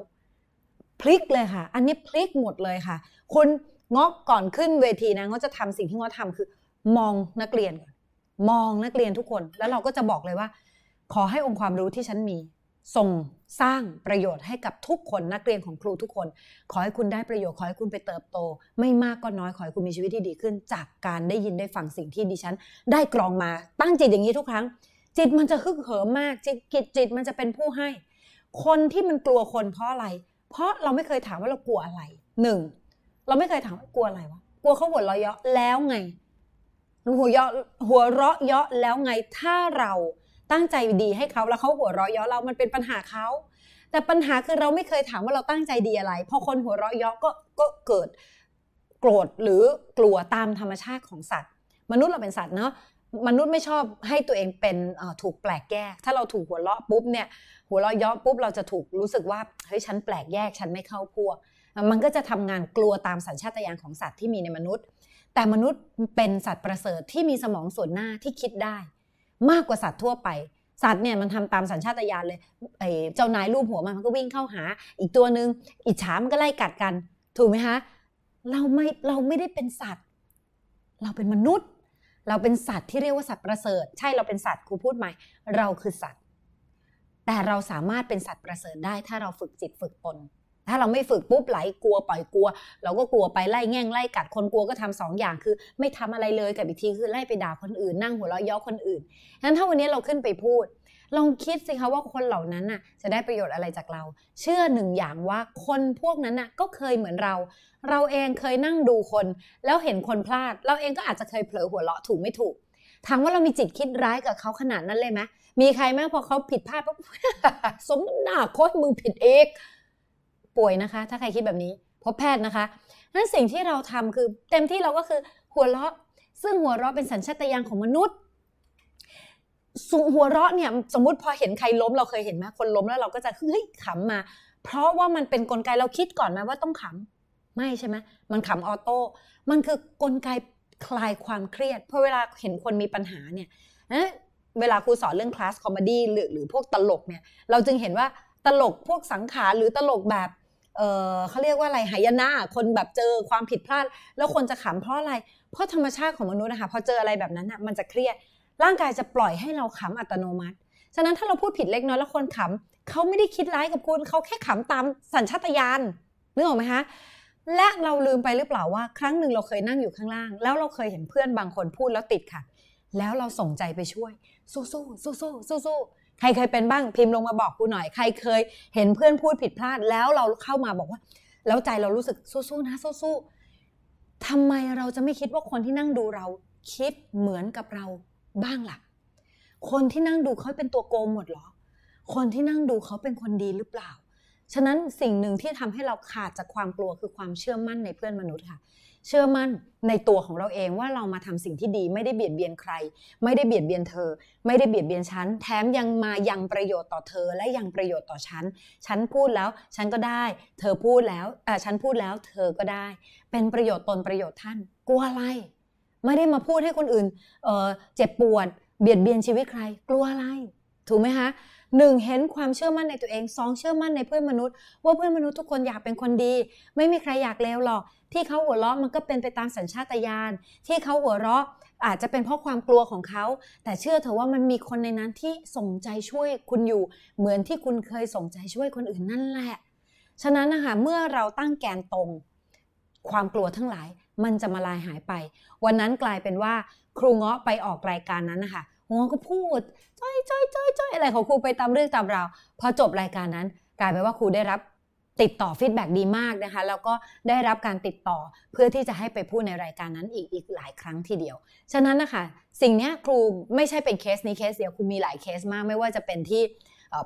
พลิกเลยค่ะ อันนี้พลิกหมดเลยค่ะ คุณงอกก่อนขึ้นเวทีนะงอจะทำสิ่งที่งอทำคือ มองนักเรียนก่อนมองนักเรียนทุกคน แล้วเราก็จะบอกเลยว่า ขอให้องค์ความรู้ที่ฉันมี ส่งสร้างประโยชน์ให้กับทุกคนนักเรียนของครูทุกคน ขอให้คุณได้ประโยชน์ขอให้คุณไปเติบโต ไม่มากก็น้อยขอให้คุณมีชีวิตที่ดีขึ้น จากการได้ยินได้ฟังสิ่งที่ดิฉัน ได้กรองมาตั้งจิตอย่างนี้ทุกครั้ง จิตมันจะฮึกเหิมมากจิตจิตจิตมันจะเป็นผู้ให้ คนที่มันกลัวคนเพราะอะไร เพราะเราไม่เคยถามว่าเรากลัวอะไรหนึ่งเราไม่เคยถามว่ากลัวอะไรวะกลัวเขาหัวเราะเยาะแล้วไงหัวเยาะหัวเราะเยาะแล้วไงถ้าเรา ตั้งใจดีให้เขาแล้วเขาหัวเราะเยาะเรามันเป็นปัญหาเขาแต่ปัญหาคือเราไม่เคยถามว่าเราตั้งใจดีอะไร พอคนหัวเราะเยาะก็ก็เกิดโกรธหรือกลัวตามธรรมชาติของสัตว์ มนุษย์เราเป็นสัตว์เนาะมนุษย์ไม่ชอบให้ตัวเองเป็นถูกแปลกแยก ถ้าเราถูกหัวเราะปุ๊บเนี่ย หัวเราะเยาะปุ๊บเราจะถูกรู้สึกว่าเฮ้ยฉันแปลกแยกฉันไม่เข้าพวก มันก็จะทำงานกลัวตามสัญชาตญาณของสัตว์ที่มีในมนุษย์ แต่มนุษย์เป็นสัตว์ประเสริฐที่มีสมองส่วนหน้าที่คิดได้ มากกว่าสัตว์ทั่วไป สัตว์เนี่ยมันทำตามสัญชาตญาณเลยไอ้เจ้านายรูปหัวมันมันก็วิ่งเข้าหา อีกตัวหนึ่งอิจฉามันก็ไล่กัดกัน ถูกไหมคะเราไม่เราไม่ได้เป็นสัตว์ เราเป็นมนุษย์ เราเป็นสัตว์ที่เรียกว่าสัตว์ประเสริฐ ใช่เราเป็นสัตว์ครูพูดใหม่ เราคือสัตว์ แต่เราสามารถเป็นสัตว์ประเสริฐได้ถ้าเราฝึกจิตฝึกตน ถ้าเราไม่ฝึกปุ๊บไหลกลัวปล่อยกลัว เราก็กลัวไปไล่แง่งไล่กัดคนกลัวก็ทำสองอย่างคือ ไม่ทำอะไรเลยกับอีกทีคือไล่ไปด่าคนอื่น นั่งหัวเราะย้อคนอื่นงั้นถ้าวันนี้เราขึ้นไปพูด ลองคิดสิคะว่าคนเหล่านั้นน่ะจะได้ประโยชน์อะไรจากเรา เชื่อหนึ่งอย่างว่าคนพวกนั้นน่ะก็เคยเหมือนเรา เราเองเคยนั่งดูคน แล้วเห็นคนพลาด เราเองก็อาจจะเคยเผลอหัวเราะถูกไม่ถูกถามว่าเรามีจิตคิดร้ายกับเขาขนาดนั้นเลยไหมมีใครไหมพอเขาผิดพลาดปุ๊บสมหน้าโค้ชมึงผิดเอง ป่วยนะคะ ถ้าใครคิดแบบนี้พบแพทย์นะคะนั้นสิ่งที่เราทำคือเต็มที่เราก็คือหัวเราะ ซึ่งหัวเราะเป็นสัญชาตญาณของมนุษย์หัวเราะเนี่ยสมมุติพอเห็นใครล้มเราเคยเห็นไหมคนล้มแล้วเราก็จะเฮ้ยขำมา เพราะว่ามันเป็นกลไกเราคิดก่อนไหมว่าต้องขำไม่ใช่ไหมมันขำ auto มันคือกลไกคลายความเครียดเพราะเวลาเห็นคนมีปัญหาเนี่ยเวลาครูสอนเรื่อง class comedy หรือหรือพวกตลกเนี่ยเราจึงเห็นว่าตลกพวกสังขารหรือตลกแบบ เออเขาเรียกว่าอะไรหายนะคนแบบเจอความผิดพลาด แล้วคนจะขำเพราะอะไร เพราะธรรมชาติของมนุษย์นะคะพอเจออะไรแบบนั้นอะมันจะเครียด ร่างกายจะปล่อยให้เราขำอัตโนมัติ ฉะนั้นถ้าเราพูดผิดเล็กน้อยแล้วคนขำเขาไม่ได้คิดร้ายกับคุณเขาแค่ขำตามสัญชาตญาณนึกออกไหมคะและเราลืมไปหรือเปล่าว่า ครั้งหนึ่งเราเคยนั่งอยู่ข้างล่าง แล้วเราเคยเห็นเพื่อนบางคนพูดแล้วติดค่ะ แล้วเราส่งใจไปช่วย สู้สู้สู้สู้สู้สู้ ใครเคยเป็นบ้างพิมพ์ลงมาบอกกูหน่อย ใครเคยเห็นเพื่อนพูดผิดพลาดแล้วเราเข้ามาบอกว่า แล้วใจเรารู้สึกสู้ๆนะสู้ๆทำไมเราจะไม่คิดว่าคนที่นั่งดูเราคิดเหมือนกับเราบ้างล่ะ คนที่นั่งดูเขาเป็นตัวโกงหมดหรอ คนที่นั่งดูเขาเป็นคนดีหรือเปล่า ฉะนั้นสิ่งหนึ่งที่ทำให้เราขาดจากความกลัวคือความเชื่อมั่นในเพื่อนมนุษย์ค่ะ เชื่อมั่นในตัวของเราเองว่าเรามาทำสิ่งที่ดีไม่ได้เบียดเบียนใคร ไม่ได้เบียดเบียนเธอ ไม่ได้เบียดเบียนฉัน แถมยังมายังประโยชน์ต่อเธอและยังประโยชน์ต่อฉัน ฉันพูดแล้วฉันก็ได้ เธอพูดแล้วอ่าฉันพูดแล้วเธอก็ได้ เป็นประโยชน์ตนประโยชน์ท่านกลัวอะไร ไม่ได้มาพูดให้คนอื่นเเจ็บปวด เบียดเบียนชีวิตใคร กลัวอะไร ถูกไหมคะ หนึ่งเห็นความเชื่อมั่นในตัวเองสองเชื่อมั่นในเพื่อนมนุษย์ ว่าเพื่อนมนุษย์ทุกคนอยากเป็นคนดี ไม่มีใครอยากเลวหรอก ที่เขาหัวเราะมันก็เป็นไปตามสัญชาตญาณที่เขาหัวเราะอาจจะเป็นเพราะความกลัวของเขา แต่เชื่อเถอะว่ามันมีคนในนั้นที่ส่งใจช่วยคุณอยู่ เหมือนที่คุณเคยส่งใจช่วยคนอื่นนั่นแหละ ฉะนั้นนะคะเมื่อเราตั้งแกนตรง ความกลัวทั้งหลายมันจะมาลายหายไป วันนั้นกลายเป็นว่าครูเงาะไปออกรายการนั้นนะคะ หัวก็พูดจ้อยจ้อยจ้อยจ้อยอะไรของครูไปตามเรื่องตามราวพอจบรายการนั้น กลายเป็นว่าครูได้รับติดต่อฟีดแบ็ดีมากนะคะ แล้วก็ได้รับการติดต่อเพื่อที่จะให้ไปพูดในรายการนั้นอีกอีกหลายครั้งทีเดียว ฉะนั้นนะคะสิ่งนี้ครูไม่ใช่เป็นเคสนี้เคสเดียวครูมีหลายเคสมากไม่ว่าจะเป็นที่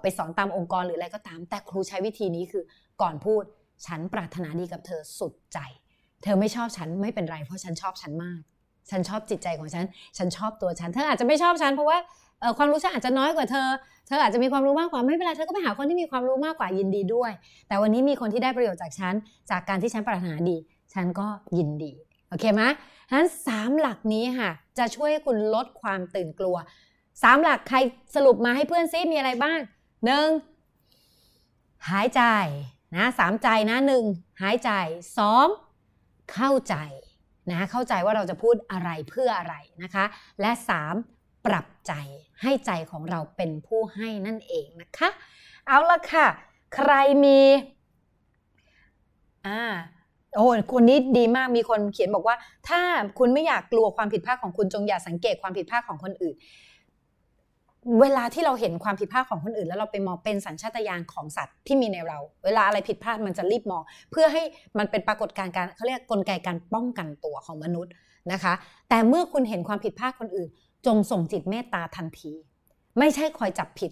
ไปสอนตามองค์กรหรืออะไรก็ตาม แต่ครูใช้วิธีนี้คือก่อนพูดฉันปรารถนาดีกับเธอสุดใจ เธอไม่ชอบฉันไม่เป็นไรเพราะฉันชอบฉันมาก ฉันชอบจิตใจของฉัน ฉันชอบตัวฉัน เธออาจจะไม่ชอบฉันเพราะว่าความรู้ฉันอาจจะน้อยกว่าเธอ เธออาจจะมีความรู้มากกว่าไม่เป็นไร เธอก็ไปหาคนที่มีความรู้มากกว่ายินดีด้วย แต่วันนี้มีคนที่ได้ประโยชน์จากฉัน จากการที่ฉันปรารถนาดี ฉันก็ยินดี โอเคไหมฉะนั้นสามหลักนี้ค่ะ จะช่วยคุณลดความตื่นกลัวสามหลักใครสรุปมาให้เพื่อนซิมีอะไรบ้างหนึ่งหายใจนะสามใจนะหนึ่งหายใจสองเข้าใจ นะเข้าใจว่าเราจะพูดอะไรเพื่ออะไรนะคะ และสามปรับใจให้ใจของเราเป็นผู้ให้นั่นเองนะคะ เอาละค่ะ ใครมีอ่าโอ้คนนี้ดีมากมีคนเขียนบอกว่า ถ้าคุณไม่อยากกลัวความผิดพลาดของคุณจงอย่าสังเกตความผิดพลาดของคนอื่น เวลาที่เราเห็นความผิดพลาดของคนอื่น แล้วเราไปมองเป็นสัญชาตญาณของสัตว์ที่มีในเรา เวลาอะไรผิดพลาดมันจะรีบมอง เพื่อให้มันเป็นปรากฏการณ์การเขาเรียกกลไกการป้องกันตัวของมนุษย์นะคะ แต่เมื่อคุณเห็นความผิดพลาดคนอื่น จงส่งจิตเมตตาทันที ไม่ใช่คอยจับผิด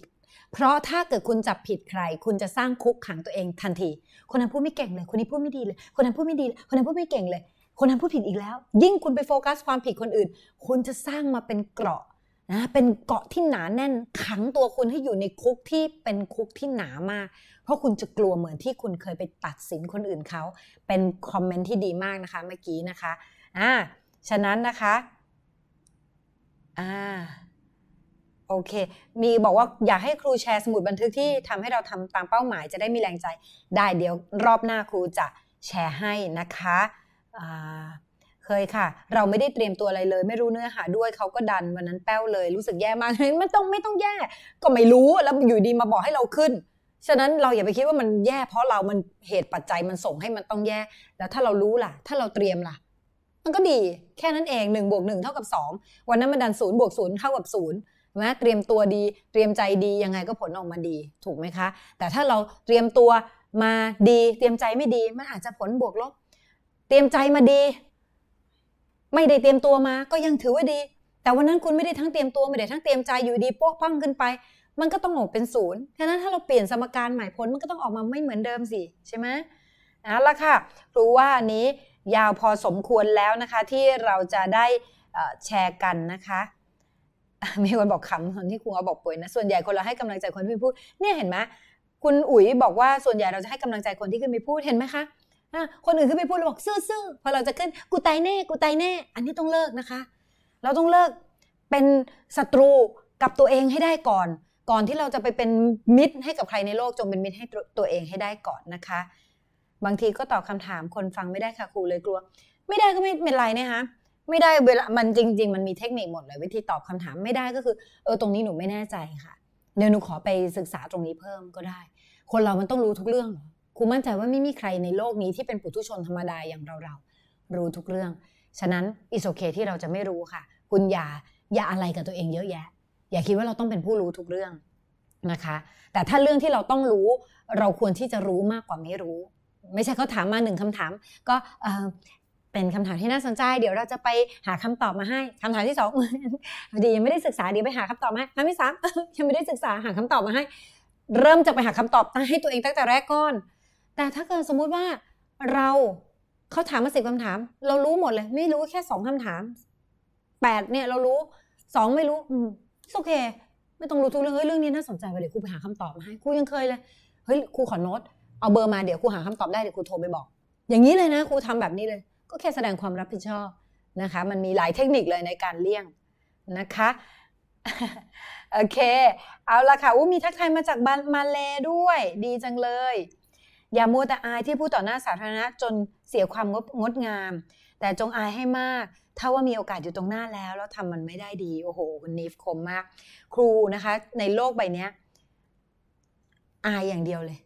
เพราะถ้าเกิดคุณจับผิดใคร คุณจะสร้างคุกขังตัวเองทันที คนนั้นพูดไม่เก่งเลย คนนี้พูดไม่ดีเลย คนนั้นพูดไม่ดีเลยคนนั้นพูดไม่เก่งเลย คนนั้นพูดผิดอีกแล้ว ยิ่งคุณไปโฟกัสความผิดคนอื่น คุณจะสร้างมาเป็นเกราะ นะเป็นเกาะที่หนาแน่นขังตัวคุณให้อยู่ในคุกที่เป็นคุกที่หนามาก เพราะคุณจะกลัวเหมือนที่คุณเคยไปตัดสินคนอื่นเขา เป็นคอมเมนต์ที่ดีมากนะคะเมื่อกี้นะคะอ่าฉะนั้นนะคะอ่าโอเค มีบอกว่าอยากให้ครูแชร์สมุดบันทึกที่ทำให้เราทำตามเป้าหมายจะได้มีแรงใจ ได้เดี๋ยวรอบหน้าครูจะแชร์ให้นะคะอ่า เคยค่ะ เราไม่ได้เตรียมตัวอะไรเลย ไม่รู้เนื้อหาด้วยเขาก็ดันวันนั้นแป้วเลย รู้สึกแย่มากไม่ต้องไม่ต้องแย่ ก็ไม่รู้แล้วอยู่ดีมาบอกให้เราขึ้น ฉะนั้นเราอย่าไปคิดว่ามันแย่เพราะเรามันเหตุปัจจัยมันส่งให้มันต้องแย่ แล้วถ้าเรารู้ล่ะ ถ้าเราเตรียมล่ะ มันก็ดีแค่นั้นเองหนึ่งบวกหนึ่งเท่ากับสองวันนั้นมันดันศูนย์บวกศูนย์เท่ากับศูนย์นะเตรียมตัวดี เตรียมใจดียังไงก็ผลออกมาดีถูกไหมคะ แต่ถ้าเราเตรียมตัวมาดี เตรียมใจไม่ดีมันอาจจะผลบวกลบ เตรียมใจมาดี ไม่ได้เตรียมตัวมาก็ยังถือว่าดี แต่วันนั้นคุณไม่ได้ทั้งเตรียมตัวไม่ได้ทั้งเตรียมใจอยู่ดีโป๊ะพังขึ้นไป มันก็ต้องออกเป็นศูนย์ฉะนั้นถ้าเราเปลี่ยนสมการใหม่ผลมันก็ต้องออกมาไม่เหมือนเดิมสิใช่ไหมเอาละค่ะรู้ว่านี้ยาวพอสมควรแล้วนะคะ ที่เราจะได้แชร์กันนะคะมีคนบอกคำคนที่ครูเอาบอกป่วยนะส่วนใหญ่คนเราให้กำลังใจคนที่พูดเนี่ยเห็นไหมคุณอุ๋ยบอกว่าส่วนใหญ่เราจะให้กำลังใจคนที่ขึ้นไปพูดเห็นไหมคะ คนอื่นขึ้นไปพูดเราบอกซื่อๆพอเราจะขึ้นกูตายแน่กูตายแน่ อันนี้ต้องเลิกนะคะ เราต้องเลิกเป็นศัตรูกับตัวเองให้ได้ก่อน ก่อนที่เราจะไปเป็นมิตรให้กับใครในโลกจงเป็นมิตรให้ตัวเองให้ได้ก่อนนะคะ บางทีก็ตอบคาถามคนฟังไม่ได้ค่ะครูเลยกลัว ไม่ได้ก็ไม่เป็นไรนะคะไม่ได้เวลามันจริง ๆ มันมีเทคนิคหมดเลยวิธีตอบคำถามไม่ได้ก็คือเออตรงนี้หนูไม่แน่ใจค่ะเดี๋ยวหนูขอไปศึกษาตรงนี้เพิ่มก็ได้ คนเรามันต้องรู้ทุกเรื่อง ครูมั่นใจว่าไม่มีใครในโลกนี้ที่เป็นปุถุชนธรรมดาอย่างเราเรารู้ทุกเรื่อง ฉะนั้นอิสโอเคที่เราจะไม่รู้ค่ะ คุณอย่าอย่าอะไรกับตัวเองเยอะแยะ อย่าคิดว่าเราต้องเป็นผู้รู้ทุกเรื่องนะคะ แต่ถ้าเรื่องที่เราต้องรู้ เราควรที่จะรู้มากกว่าไม่รู้ ไม่ใช่เขาถามมาหนึ่งคำถาม ก็เป็นคำถามที่น่าสนใจ เดี๋ยวเราจะไปหาคำตอบมาให้คำถามที่สองดียังไม่ได้ศึกษาเดี๋ยวไปหาคำตอบมาให้คำที่สามยังไม่ได้ศึกษาหาคำตอบมาให้ เริ่มจะไปหาคำตอบให้ตัวเองตั้งแต่แรกก่อน แต่ถ้าเกิดสมมุติว่าเราเขาถามมาสิบคำถาม เรารู้หมดเลย ไม่รู้แค่สองคำถามแปดเนี่ยเรารู้สองไม่รู้ อืมโอเค ไม่ต้องรู้ทุกเรื่องเฮ้ยเรื่องนี้น่าสนใจไปเลยครูไปหาคำตอบมาให้ครูยังเคยเลยเฮ้ยครูขอโน้ตเอาเบอร์มาเดี๋ยวครูหาคำตอบได้เดี๋ยวครูโทรไปบอก อย่างนี้เลยนะครูทำแบบนี้เลย ก็แค่แสดงความรับผิดชอบนะคะ มันมีหลายเทคนิคเลยในการเลี่ยงนะคะโอเค เอาละค่ะอู้มีทักทายมาจากมาเลด้วย ดีจังเลย อย่ามัวแต่อายที่พูดต่อหน้าสาธารณะจนเสียความงดงดงาม แต่จงอายให้มาก ถ้าว่ามีโอกาสอยู่ตรงหน้าแล้วแล้วทำมันไม่ได้ดี โอ้โหคุณนิฟคมมาก ครูนะคะ ในโลกใบนี้อายอย่างเดียวเลย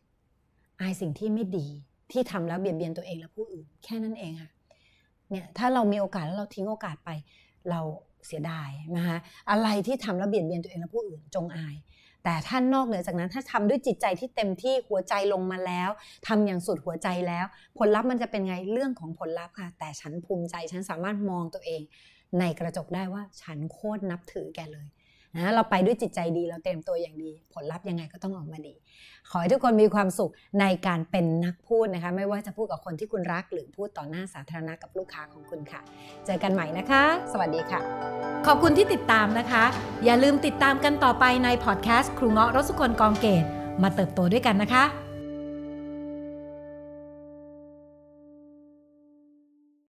อายสิ่งที่ไม่ดีที่ทำแล้วเบียดเบียนตัวเองและผู้อื่น แค่นั้นเองค่ะเนี่ยถ้าเรามีโอกาสแล้วเราทิ้งโอกาสไป เราเสียดายนะคะอะไรที่ทำแล้วเบียดเบียนตัวเองและผู้อื่น จงอาย แต่ท่านนอกเหนือจากนั้นถ้าทำด้วยจิตใจที่เต็มที่หัวใจลงมาแล้วทำอย่างสุดหัวใจแล้ว ผลลัพธ์มันจะเป็นไงเรื่องของผลลัพธ์ค่ะ แต่ฉันภูมิใจฉันสามารถมองตัวเอง ในกระจกได้ว่าฉันโคตรนับถือแกเลย นะเราไปด้วยจิตใจดีเราเตรียมตัวอย่างดี ผลลัพธ์ยังไงก็ต้องออกมาดี ขอให้ทุกคนมีความสุขในการเป็นนักพูดนะคะ ไม่ว่าจะพูดกับคนที่คุณรัก หรือพูดต่อหน้าสาธารณะกับลูกค้าของคุณค่ะ เจอกันใหม่นะคะ สวัสดีค่ะ ขอบคุณที่ติดตามนะคะ อย่าลืมติดตามกันต่อไปในพอดแคสต์ครูเงาะรสุคนกองเกตมาเติบโตด้วยกันนะคะ